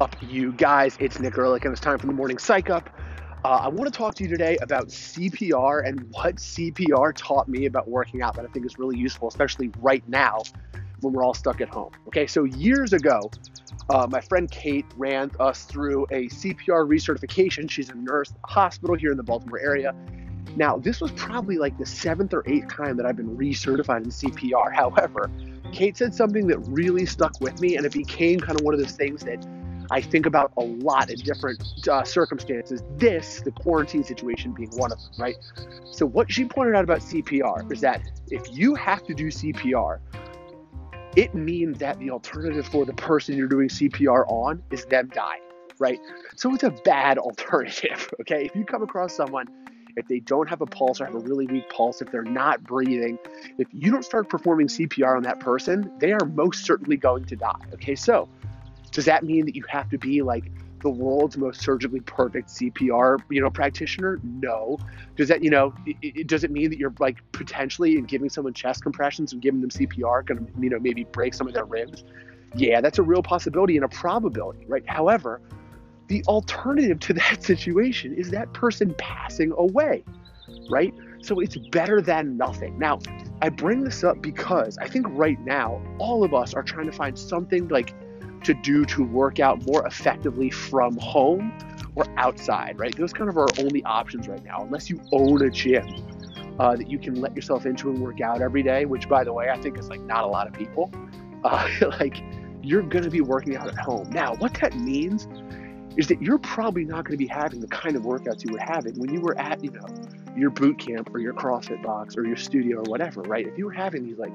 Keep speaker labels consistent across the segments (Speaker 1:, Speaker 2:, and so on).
Speaker 1: up, you guys? It's Nick Ehrlich, and it's time for the morning psych up. Uh, I want to talk to you today about CPR and what CPR taught me about working out that I think is really useful, especially right now when we're all stuck at home. Okay, so years ago, uh, my friend Kate ran us through a CPR recertification. She's a nurse hospital here in the Baltimore area. Now, this was probably like the seventh or eighth time that I've been recertified in CPR. However, Kate said something that really stuck with me, and it became kind of one of those things that I think about a lot in different uh, circumstances. This, the quarantine situation, being one of them, right? So, what she pointed out about CPR is that if you have to do CPR, it means that the alternative for the person you're doing CPR on is them dying, right? So, it's a bad alternative, okay? If you come across someone if they don't have a pulse or have a really weak pulse, if they're not breathing, if you don't start performing CPR on that person, they are most certainly going to die. Okay, so does that mean that you have to be like the world's most surgically perfect CPR, you know, practitioner? No. Does that, you know, it, it, does it mean that you're like potentially in giving someone chest compressions and giving them CPR going to, you know, maybe break some of their ribs? Yeah, that's a real possibility and a probability, right? However, the alternative to that situation is that person passing away, right? So it's better than nothing. Now, I bring this up because I think right now, all of us are trying to find something like to do to work out more effectively from home or outside, right? Those kind of are our only options right now, unless you own a gym uh, that you can let yourself into and work out every day, which, by the way, I think is like not a lot of people. Uh, like, you're going to be working out at home. Now, what that means is that you're probably not going to be having the kind of workouts you were having when you were at, you know, your boot camp or your CrossFit box or your studio or whatever, right? If you were having these like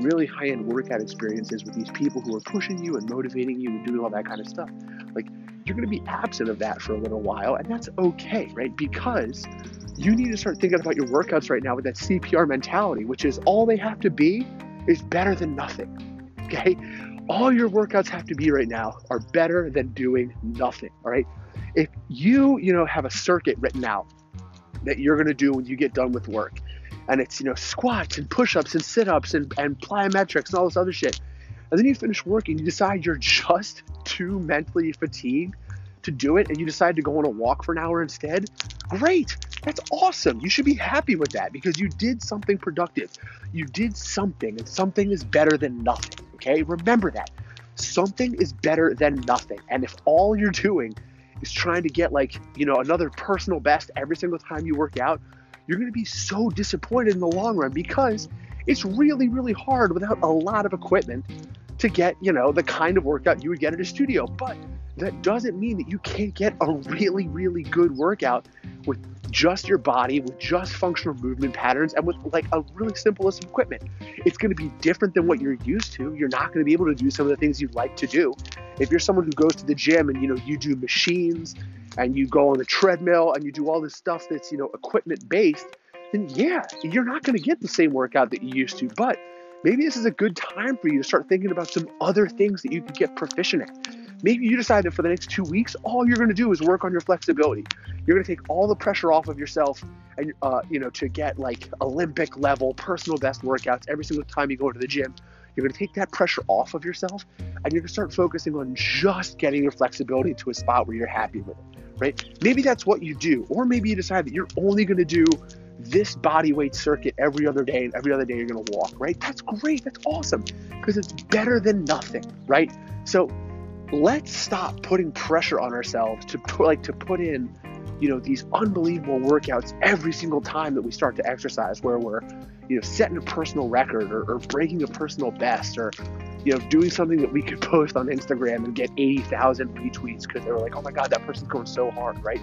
Speaker 1: really high end workout experiences with these people who are pushing you and motivating you and doing all that kind of stuff. Like, you're going to be absent of that for a little while, and that's okay, right? Because you need to start thinking about your workouts right now with that CPR mentality, which is all they have to be is better than nothing, okay? All your workouts have to be right now are better than doing nothing, all right? If you, you know, have a circuit written out that you're going to do when you get done with work, and it's you know squats and push-ups and sit-ups and, and plyometrics and all this other shit. And then you finish working you decide you're just too mentally fatigued to do it and you decide to go on a walk for an hour instead great. That's awesome. You should be happy with that because you did something productive. You did something and something is better than nothing okay? Remember that. Something is better than nothing. And if all you're doing is trying to get like you know another personal best every single time you work out you're going to be so disappointed in the long run because it's really, really hard without a lot of equipment to get, you know, the kind of workout you would get at a studio. But that doesn't mean that you can't get a really, really good workout with just your body, with just functional movement patterns, and with like a really simple list of equipment. It's going to be different than what you're used to. You're not going to be able to do some of the things you'd like to do. If you're someone who goes to the gym and you know you do machines and you go on the treadmill and you do all this stuff that's, you know, equipment based, then yeah, you're not going to get the same workout that you used to. But maybe this is a good time for you to start thinking about some other things that you could get proficient at. Maybe you decide that for the next two weeks, all you're going to do is work on your flexibility. You're going to take all the pressure off of yourself, and uh, you know, to get like Olympic level personal best workouts every single time you go to the gym. You're going to take that pressure off of yourself, and you're going to start focusing on just getting your flexibility to a spot where you're happy with it right? Maybe that's what you do. Or maybe you decide that you're only going to do this body weight circuit every other day and every other day you're going to walk, right? That's great. That's awesome because it's better than nothing, right? So let's stop putting pressure on ourselves to put like to put in you know these unbelievable workouts every single time that we start to exercise where we're you know setting a personal record or, or breaking a personal best or you know, doing something that we could post on Instagram and get 80,000 retweets because they were like, oh my God, that person's going so hard, right?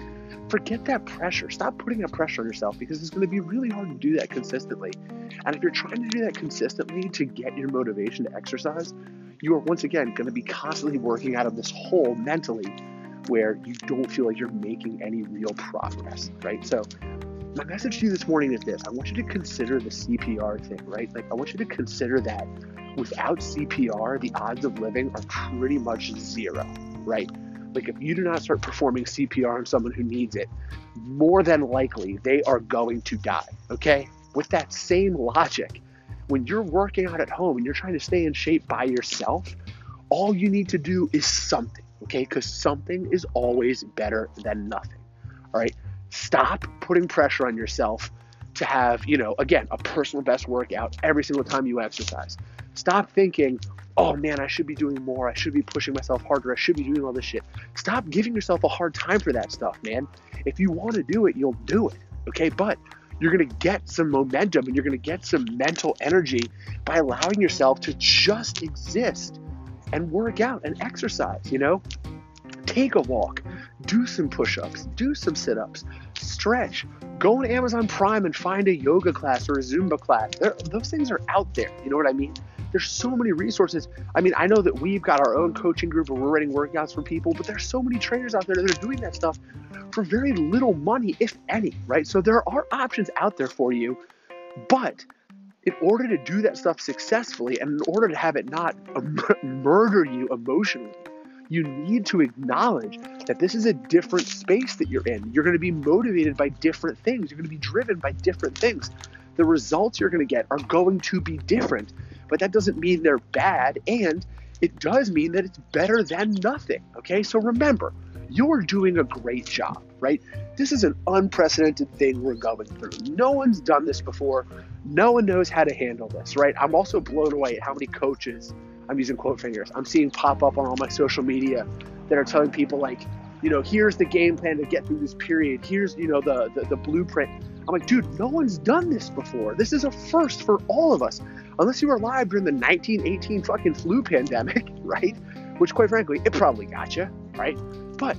Speaker 1: Forget that pressure. Stop putting that pressure on yourself because it's going to be really hard to do that consistently. And if you're trying to do that consistently to get your motivation to exercise, you are once again going to be constantly working out of this hole mentally where you don't feel like you're making any real progress, right? So, my message to you this morning is this I want you to consider the CPR thing, right? Like, I want you to consider that without CPR, the odds of living are pretty much zero, right? Like if you do not start performing CPR on someone who needs it, more than likely they are going to die, okay? With that same logic, when you're working out at home and you're trying to stay in shape by yourself, all you need to do is something, okay? Because something is always better than nothing, all right? Stop putting pressure on yourself to have, you know, again, a personal best workout every single time you exercise. Stop thinking, oh man, I should be doing more. I should be pushing myself harder. I should be doing all this shit. Stop giving yourself a hard time for that stuff, man. If you want to do it, you'll do it, okay? But you're going to get some momentum and you're going to get some mental energy by allowing yourself to just exist and work out and exercise, you know? Take a walk, do some push ups, do some sit ups, stretch, go on Amazon Prime and find a yoga class or a Zumba class. They're, those things are out there. You know what I mean? There's so many resources. I mean, I know that we've got our own coaching group where we're running workouts for people, but there's so many trainers out there that are doing that stuff for very little money, if any, right? So there are options out there for you, but in order to do that stuff successfully and in order to have it not murder you emotionally, you need to acknowledge that this is a different space that you're in. You're going to be motivated by different things. You're going to be driven by different things. The results you're going to get are going to be different, but that doesn't mean they're bad. And it does mean that it's better than nothing. Okay. So remember, you're doing a great job, right? This is an unprecedented thing we're going through. No one's done this before. No one knows how to handle this, right? I'm also blown away at how many coaches, I'm using quote fingers, I'm seeing pop up on all my social media that are telling people, like, you know, here's the game plan to get through this period. Here's, you know, the, the, the blueprint. I'm like, dude, no one's done this before. This is a first for all of us. Unless you were alive during the 1918 fucking flu pandemic, right? Which, quite frankly, it probably got you, right? But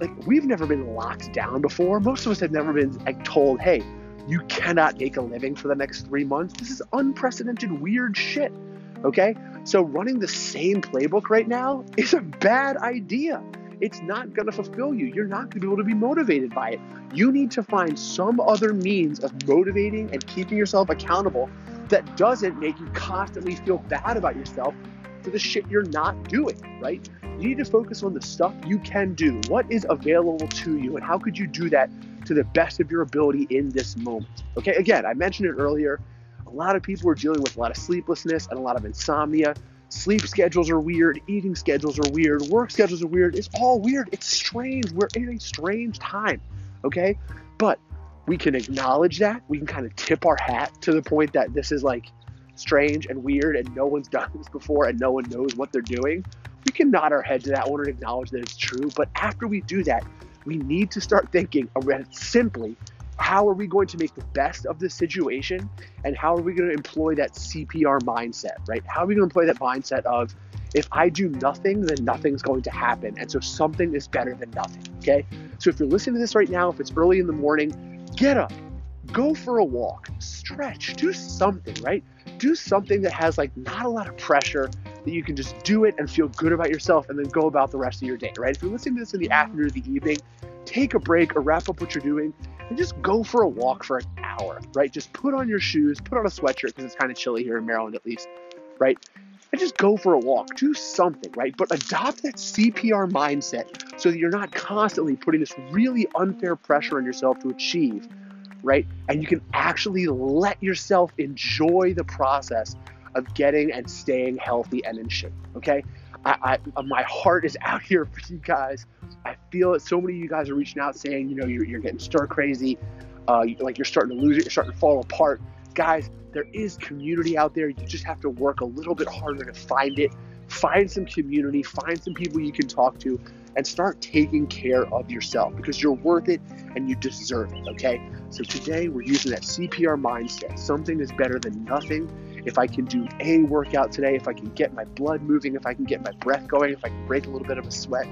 Speaker 1: like we've never been locked down before. Most of us have never been like told, "Hey, you cannot make a living for the next 3 months." This is unprecedented weird shit. Okay? So running the same playbook right now is a bad idea. It's not to fulfill you. You're not to be able to be motivated by it. You need to find some other means of motivating and keeping yourself accountable that doesn't make you constantly feel bad about yourself for the shit you're not doing, right? You need to focus on the stuff you can do. What is available to you, and how could you do that to the best of your ability in this moment? Okay, again, I mentioned it earlier. A lot of people are dealing with a lot of sleeplessness and a lot of insomnia. Sleep schedules are weird, eating schedules are weird, work schedules are weird. It's all weird. It's strange. We're in a strange time, okay? But we can acknowledge that. We can kind of tip our hat to the point that this is like strange and weird and no one's done this before and no one knows what they're doing we can nod our head to that one and acknowledge that it's true. But after we do that, we need to start thinking around simply how are we going to make the best of the situation and how are we going to employ that CPR mindset, right? How are we going to employ that mindset of if I do nothing, then nothing's going to happen. And so something is better than nothing, okay? So if you're listening to this right now, if it's early in the morning, get up, go for a walk, stretch, do something, right? Do something that has like not a lot of pressure, that you can just do it and feel good about yourself and then go about the rest of your day, right? If you're listening to this in the mm-hmm. afternoon or the evening, take a break or wrap up what you're doing and just go for a walk for an hour, right? Just put on your shoes, put on a sweatshirt because it's kind of chilly here in Maryland at least, right? And just go for a walk, do something, right? But adopt that CPR mindset so that you're not constantly putting this really unfair pressure on yourself to achieve, right? And you can actually let yourself enjoy the process of getting and staying healthy and in shape. Okay, I, I, my heart is out here for you guys. I feel it. So many of you guys are reaching out saying, you know, you're, you're getting stir crazy, uh, like you're starting to lose it, you're starting to fall apart. Guys, there is community out there. You just have to work a little bit harder to find it. Find some community, find some people you can talk to, and start taking care of yourself because you're worth it and you deserve it. Okay. So today we're using that CPR mindset. Something is better than nothing if I can do a workout today, if I can get my blood moving, if I can get my breath going, if I can break a little bit of a sweat,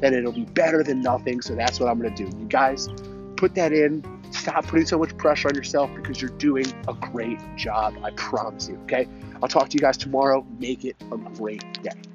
Speaker 1: then it'll be better than nothing. So that's what I'm to do. You guys, put that in. Stop putting so much pressure on yourself because you're doing a great job. I promise you. Okay. I'll talk to you guys tomorrow. Make it a great day.